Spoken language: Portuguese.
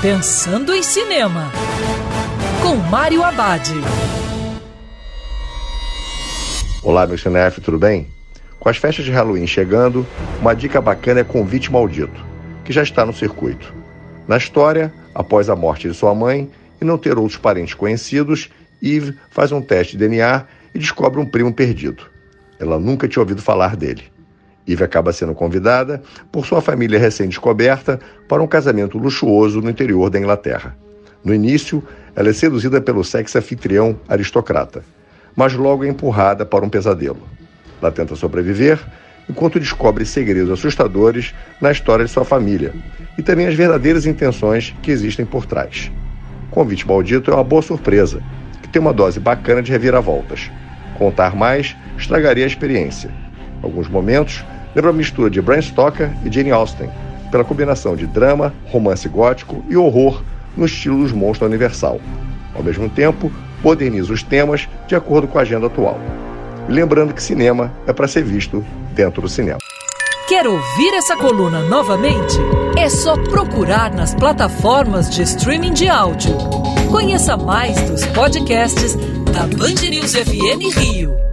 Pensando em Cinema, com Mário Abad. Olá, meu cinef, tudo bem? Com as festas de Halloween chegando, uma dica bacana é Convite Maldito, que já está no circuito. Na história, após a morte de sua mãe e não ter outros parentes conhecidos, Eve faz um teste de DNA e descobre um primo perdido. Ela nunca tinha ouvido falar dele. Eve acaba sendo convidada por sua família recém-descoberta para um casamento luxuoso no interior da Inglaterra. No início, ela é seduzida pelo sexo anfitrião aristocrata, mas logo é empurrada para um pesadelo. Ela tenta sobreviver enquanto descobre segredos assustadores na história de sua família e também as verdadeiras intenções que existem por trás. Convite Maldito é uma boa surpresa, que tem uma dose bacana de reviravoltas. Contar mais estragaria a experiência. Alguns momentos lembra a mistura de Bram Stoker e Jane Austen, pela combinação de drama, romance gótico e horror no estilo dos monstros Universal. Ao mesmo tempo, moderniza os temas de acordo com a agenda atual. E lembrando que cinema é para ser visto dentro do cinema. Quer ouvir essa coluna novamente? É só procurar nas plataformas de streaming de áudio. Conheça mais dos podcasts da Band News FM Rio.